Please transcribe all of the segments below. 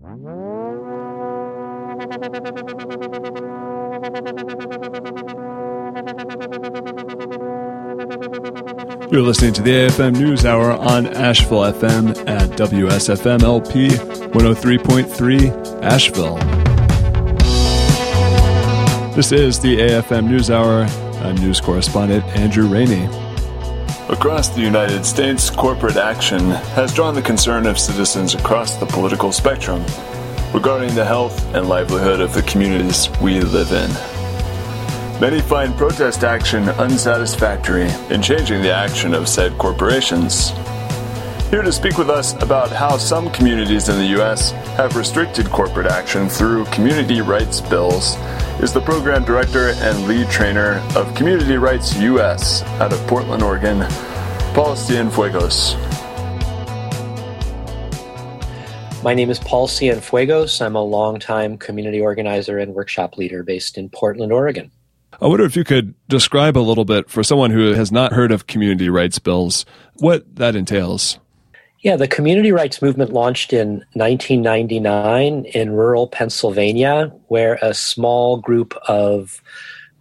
You're listening to the AFM News Hour on Asheville FM at WSFM LP 103.3 Asheville. This is the AFM News Hour. I'm news correspondent Andrew Rainey. Across the United States, corporate action has drawn the concern of citizens across the political spectrum regarding the health and livelihood of the communities we live in. Many find protest action unsatisfactory in changing the action of said corporations. Here to speak with us about how some communities in the U.S. have restricted corporate action through community rights bills is the program director and lead trainer of Community Rights U.S. out of Portland, Oregon, Paul Cienfuegos. My name is Paul Cienfuegos. I'm a longtime community organizer and workshop leader based in Portland, Oregon. I wonder if you could describe a little bit for someone who has not heard of community rights bills what that entails. Yeah, the community rights movement launched in 1999 in rural Pennsylvania, where a small group of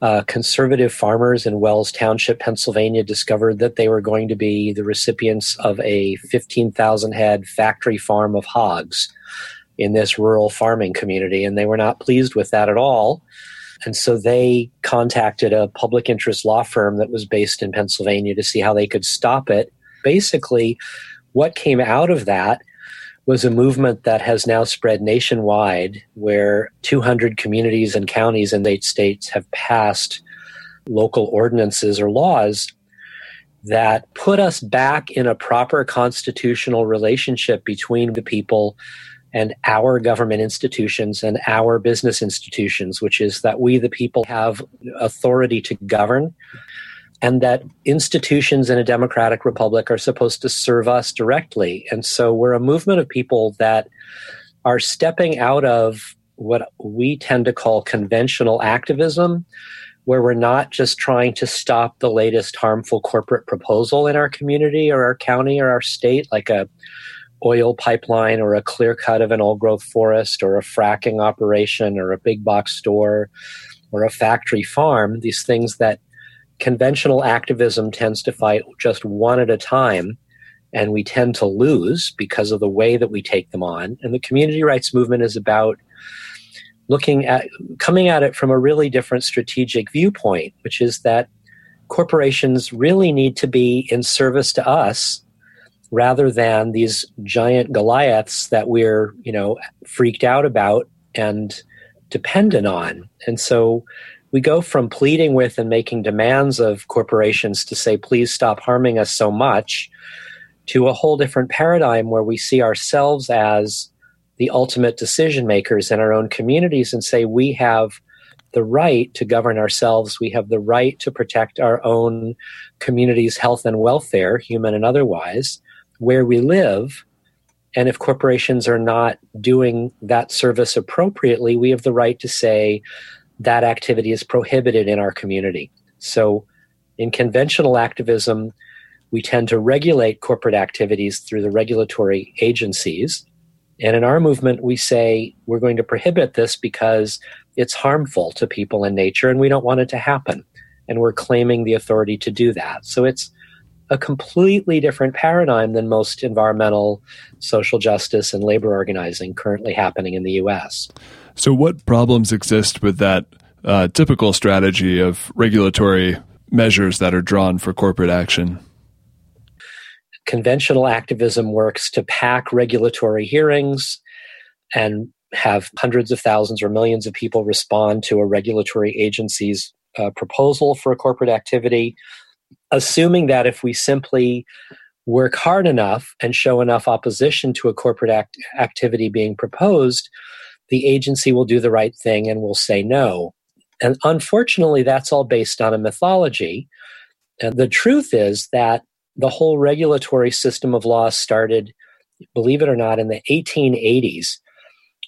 uh, conservative farmers in Wells Township, Pennsylvania, discovered that they were going to be the recipients of a 15,000 head factory farm of hogs in this rural farming community. And they were not pleased with that at all. And so they contacted a public interest law firm that was based in Pennsylvania to see how they could stop it. Basically, what came out of that was a movement that has now spread nationwide where 200 communities and counties in eight states have passed local ordinances or laws that put us back in a proper constitutional relationship between the people and our government institutions and our business institutions, which is that we, the people, have authority to govern and that institutions in a democratic republic are supposed to serve us directly. And so we're a movement of people that are stepping out of what we tend to call conventional activism, where we're not just trying to stop the latest harmful corporate proposal in our community or our county or our state, like a oil pipeline or a clear cut of an old growth forest or a fracking operation or a big box store or a factory farm, these things that conventional activism tends to fight just one at a time and we tend to lose because of the way that we take them on. And the community rights movement is about looking at coming at it from a really different strategic viewpoint, which is that corporations really need to be in service to us rather than these giant Goliaths that we're, you know, freaked out about and dependent on. And so we go from pleading with and making demands of corporations to say, please stop harming us so much, to a whole different paradigm where we see ourselves as the ultimate decision makers in our own communities and say, we have the right to govern ourselves. We have the right to protect our own community's health and welfare, human and otherwise where we live. And if corporations are not doing that service appropriately, we have the right to say that activity is prohibited in our community. So, in conventional activism, we tend to regulate corporate activities through the regulatory agencies. And in our movement, we say we're going to prohibit this because it's harmful to people and nature, and we don't want it to happen. And we're claiming the authority to do that. So it's a completely different paradigm than most environmental, social justice, and labor organizing currently happening in the US. So, what problems exist with that uh, typical strategy of regulatory measures that are drawn for corporate action? Conventional activism works to pack regulatory hearings and have hundreds of thousands or millions of people respond to a regulatory agency's uh, proposal for a corporate activity assuming that if we simply work hard enough and show enough opposition to a corporate act- activity being proposed, the agency will do the right thing and will say no. And unfortunately, that's all based on a mythology. And the truth is that the whole regulatory system of law started, believe it or not, in the 1880s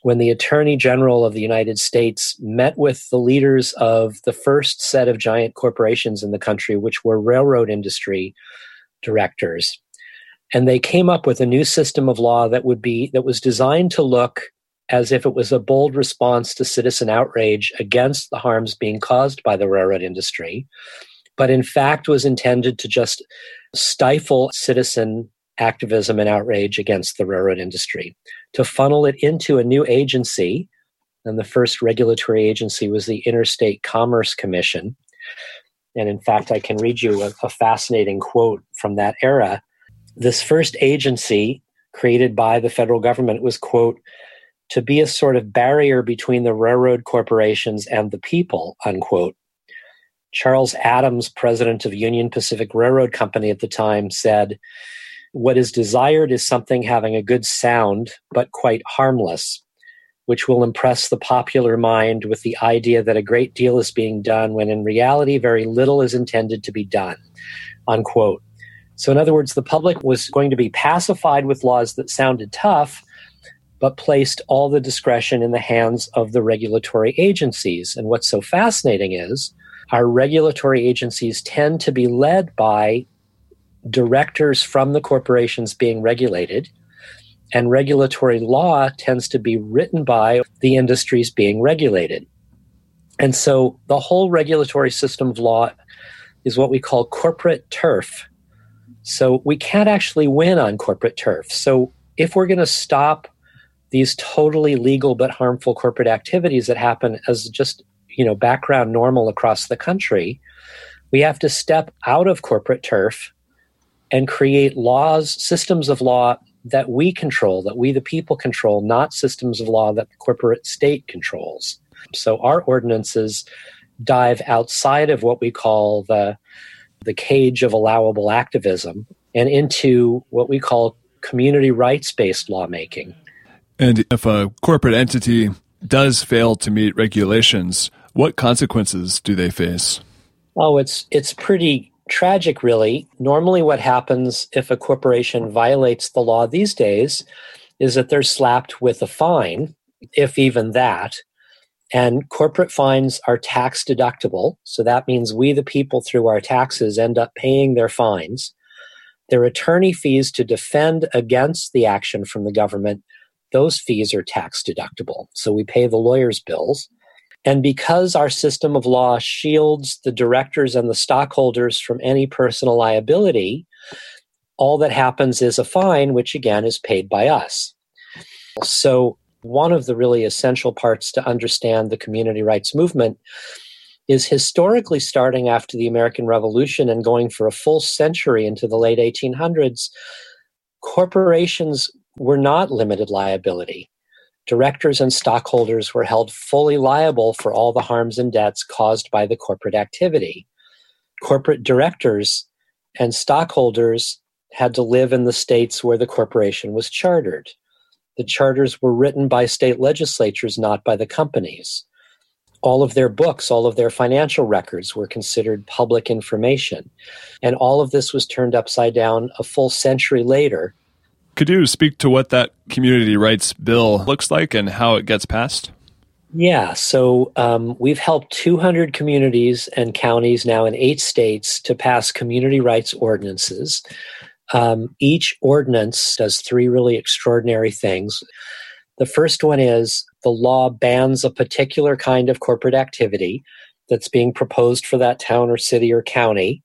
when the Attorney General of the United States met with the leaders of the first set of giant corporations in the country, which were railroad industry directors. And they came up with a new system of law that would be that was designed to look as if it was a bold response to citizen outrage against the harms being caused by the railroad industry, but in fact was intended to just stifle citizen activism and outrage against the railroad industry, to funnel it into a new agency. And the first regulatory agency was the Interstate Commerce Commission. And in fact, I can read you a, a fascinating quote from that era. This first agency created by the federal government was, quote, to be a sort of barrier between the railroad corporations and the people, unquote. Charles Adams, president of Union Pacific Railroad Company at the time, said, What is desired is something having a good sound, but quite harmless, which will impress the popular mind with the idea that a great deal is being done when in reality very little is intended to be done. Unquote. So, in other words, the public was going to be pacified with laws that sounded tough, but placed all the discretion in the hands of the regulatory agencies. And what's so fascinating is our regulatory agencies tend to be led by directors from the corporations being regulated, and regulatory law tends to be written by the industries being regulated. And so the whole regulatory system of law is what we call corporate turf so we can't actually win on corporate turf. So if we're going to stop these totally legal but harmful corporate activities that happen as just you know background normal across the country, we have to step out of corporate turf and create laws, systems of law that we control, that we the people control, not systems of law that the corporate state controls. So our ordinances dive outside of what we call the the cage of allowable activism and into what we call community rights based lawmaking. And if a corporate entity does fail to meet regulations, what consequences do they face? Oh, it's it's pretty tragic really. Normally what happens if a corporation violates the law these days is that they're slapped with a fine, if even that. And corporate fines are tax deductible. So that means we, the people, through our taxes, end up paying their fines. Their attorney fees to defend against the action from the government, those fees are tax deductible. So we pay the lawyer's bills. And because our system of law shields the directors and the stockholders from any personal liability, all that happens is a fine, which again is paid by us. So one of the really essential parts to understand the community rights movement is historically starting after the American Revolution and going for a full century into the late 1800s, corporations were not limited liability. Directors and stockholders were held fully liable for all the harms and debts caused by the corporate activity. Corporate directors and stockholders had to live in the states where the corporation was chartered. The charters were written by state legislatures, not by the companies. All of their books, all of their financial records were considered public information. And all of this was turned upside down a full century later. Could you speak to what that community rights bill looks like and how it gets passed? Yeah, so um, we've helped 200 communities and counties now in eight states to pass community rights ordinances. Um, each ordinance does three really extraordinary things. The first one is the law bans a particular kind of corporate activity that's being proposed for that town or city or county,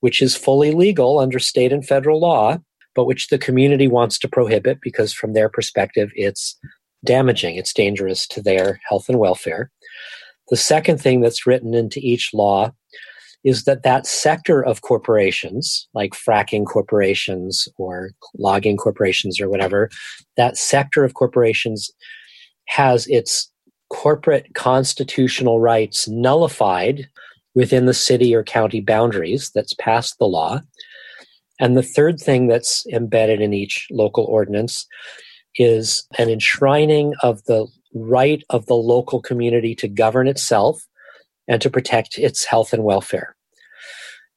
which is fully legal under state and federal law, but which the community wants to prohibit because, from their perspective, it's damaging, it's dangerous to their health and welfare. The second thing that's written into each law is that that sector of corporations, like fracking corporations or logging corporations or whatever, that sector of corporations has its corporate constitutional rights nullified within the city or county boundaries that's passed the law. And the third thing that's embedded in each local ordinance is an enshrining of the right of the local community to govern itself and to protect its health and welfare.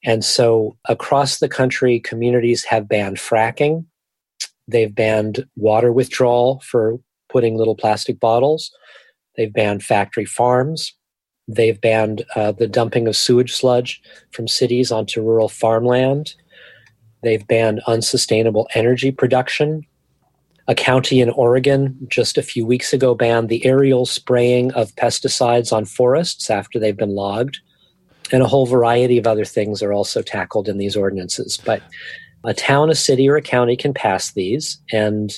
And so across the country, communities have banned fracking. They've banned water withdrawal for putting little plastic bottles. They've banned factory farms. They've banned uh, the dumping of sewage sludge from cities onto rural farmland. They've banned unsustainable energy production. A county in Oregon just a few weeks ago banned the aerial spraying of pesticides on forests after they've been logged. And a whole variety of other things are also tackled in these ordinances. But a town, a city, or a county can pass these. And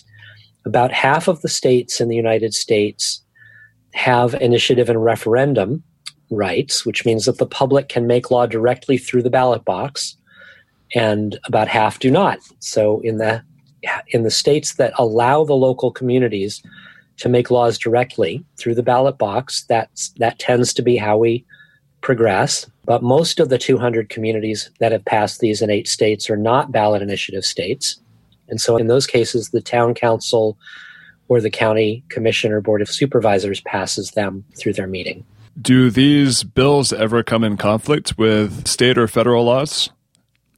about half of the states in the United States have initiative and referendum rights, which means that the public can make law directly through the ballot box, and about half do not. So in the in the states that allow the local communities to make laws directly through the ballot box, that's, that tends to be how we progress. But most of the 200 communities that have passed these in eight states are not ballot initiative states. And so in those cases, the town council or the county commissioner board of supervisors passes them through their meeting. Do these bills ever come in conflict with state or federal laws?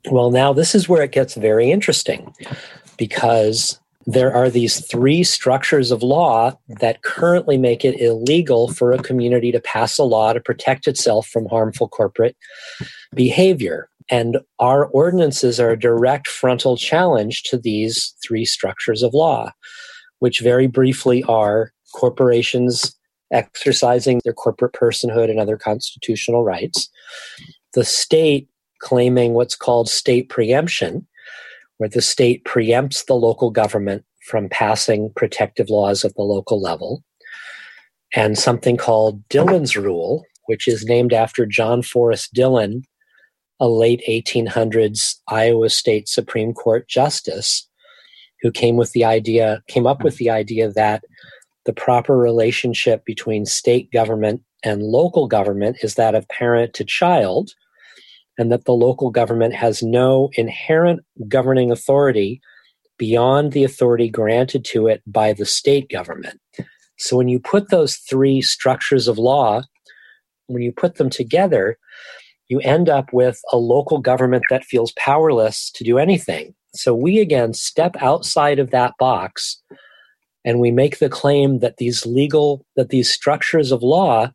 Well, now this is where it gets very interesting because there are these three structures of law that currently make it illegal for a community to pass a law to protect itself from harmful corporate behavior. And our ordinances are a direct frontal challenge to these three structures of law, which very briefly are corporations exercising their corporate personhood and other constitutional rights, the state claiming what's called state preemption, where the state preempts the local government from passing protective laws at the local level, and something called Dillon's Rule, which is named after John Forrest Dillon, a late 1800s Iowa State Supreme Court justice who came with the idea came up with the idea that the proper relationship between state government and local government is that of parent to child and that the local government has no inherent governing authority beyond the authority granted to it by the state government. So when you put those three structures of law, when you put them together, you end up with a local government that feels powerless to do anything. So we again step outside of that box and we make the claim that these legal that these structures of law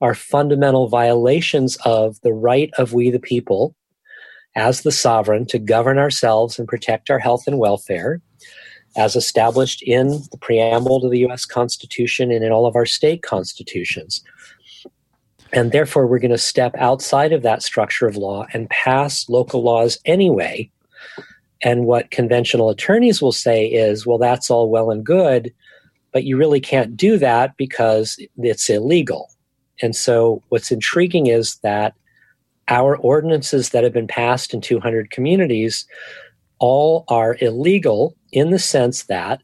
are fundamental violations of the right of we the people as the sovereign to govern ourselves and protect our health and welfare as established in the preamble to the US Constitution and in all of our state constitutions. And therefore, we're going to step outside of that structure of law and pass local laws anyway. And what conventional attorneys will say is, well, that's all well and good, but you really can't do that because it's illegal. And so, what's intriguing is that our ordinances that have been passed in 200 communities all are illegal in the sense that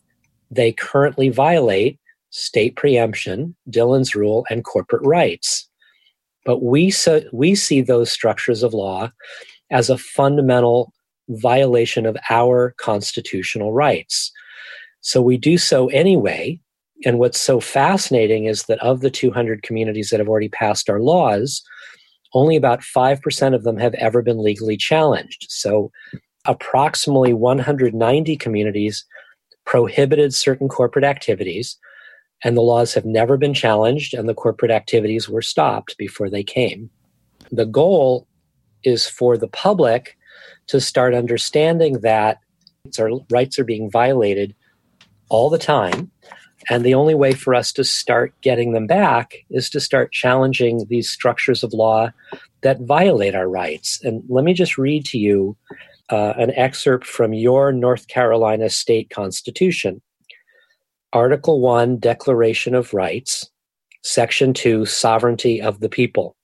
they currently violate state preemption, Dillon's rule, and corporate rights. But we, so, we see those structures of law as a fundamental violation of our constitutional rights. So we do so anyway and what's so fascinating is that of the 200 communities that have already passed our laws, only about 5% of them have ever been legally challenged. So, approximately 190 communities prohibited certain corporate activities, and the laws have never been challenged, and the corporate activities were stopped before they came. The goal is for the public to start understanding that our rights are being violated all the time and the only way for us to start getting them back is to start challenging these structures of law that violate our rights. And let me just read to you uh, an excerpt from your North Carolina state constitution. Article 1, Declaration of Rights, Section 2, Sovereignty of the People.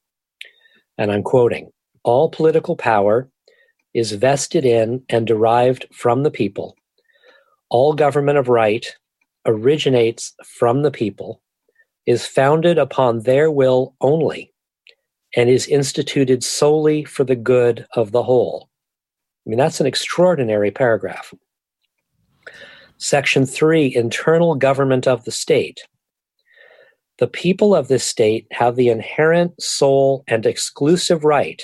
And I'm quoting All political power is vested in and derived from the people. All government of right originates from the people, is founded upon their will only, and is instituted solely for the good of the whole. I mean, that's an extraordinary paragraph. Section 3 Internal Government of the State. The people of this state have the inherent, sole, and exclusive right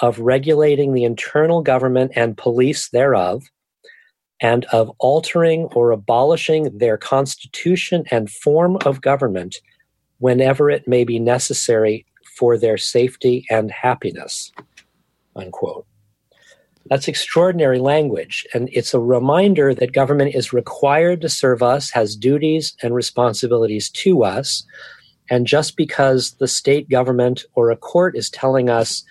of regulating the internal government and police thereof and of altering or abolishing their constitution and form of government whenever it may be necessary for their safety and happiness. Unquote. That's extraordinary language. And it's a reminder that government is required to serve us, has duties and responsibilities to us. And just because the state government or a court is telling us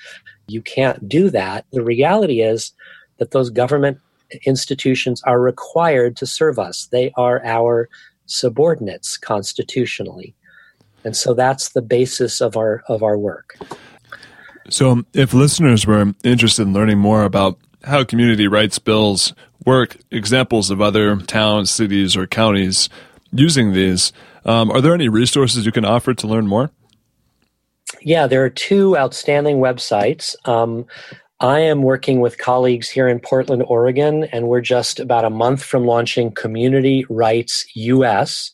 you can't do that, the reality is that those government institutions are required to serve us. They are our subordinates constitutionally. And so that's the basis of our of our work. So if listeners were interested in learning more about how community rights bills work, examples of other towns, cities, or counties using these, um, are there any resources you can offer to learn more? Yeah, there are two outstanding websites. Um, I am working with colleagues here in Portland, Oregon, and we're just about a month from launching Community Rights US,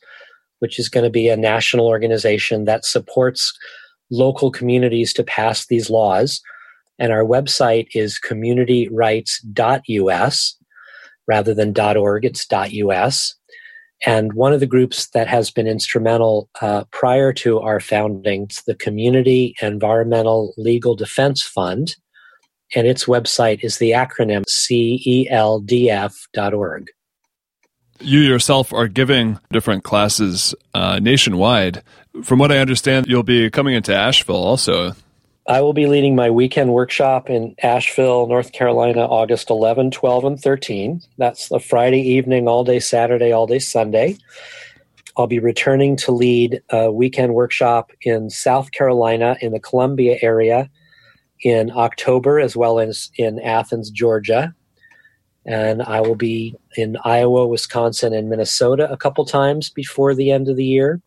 which is going to be a national organization that supports local communities to pass these laws. And our website is communityrights.us rather than .org, it's .us. And one of the groups that has been instrumental uh, prior to our founding, is the Community Environmental Legal Defense Fund, and its website is the acronym celdf.org. You yourself are giving different classes uh, nationwide. From what I understand, you'll be coming into Asheville also. I will be leading my weekend workshop in Asheville, North Carolina, August 11, 12, and 13. That's a Friday evening, all day Saturday, all day Sunday. I'll be returning to lead a weekend workshop in South Carolina in the Columbia area in October, as well as in Athens, Georgia. And I will be in Iowa, Wisconsin, and Minnesota a couple times before the end of the year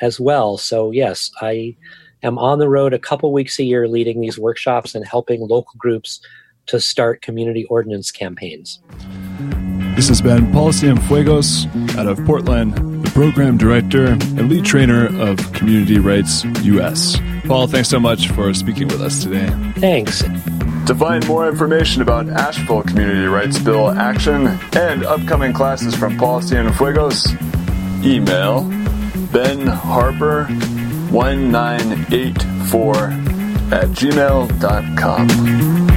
as well. So, yes, I am on the road a couple weeks a year leading these workshops and helping local groups to start community ordinance campaigns. This has been Paul Cienfuegos out of Portland, the program director and lead trainer of Community Rights US. Paul, thanks so much for speaking with us today. Thanks. To find more information about Asheville Community Rights Bill action and upcoming classes from Paul Cienfuegos, email Ben Harper 1984 at gmail.com.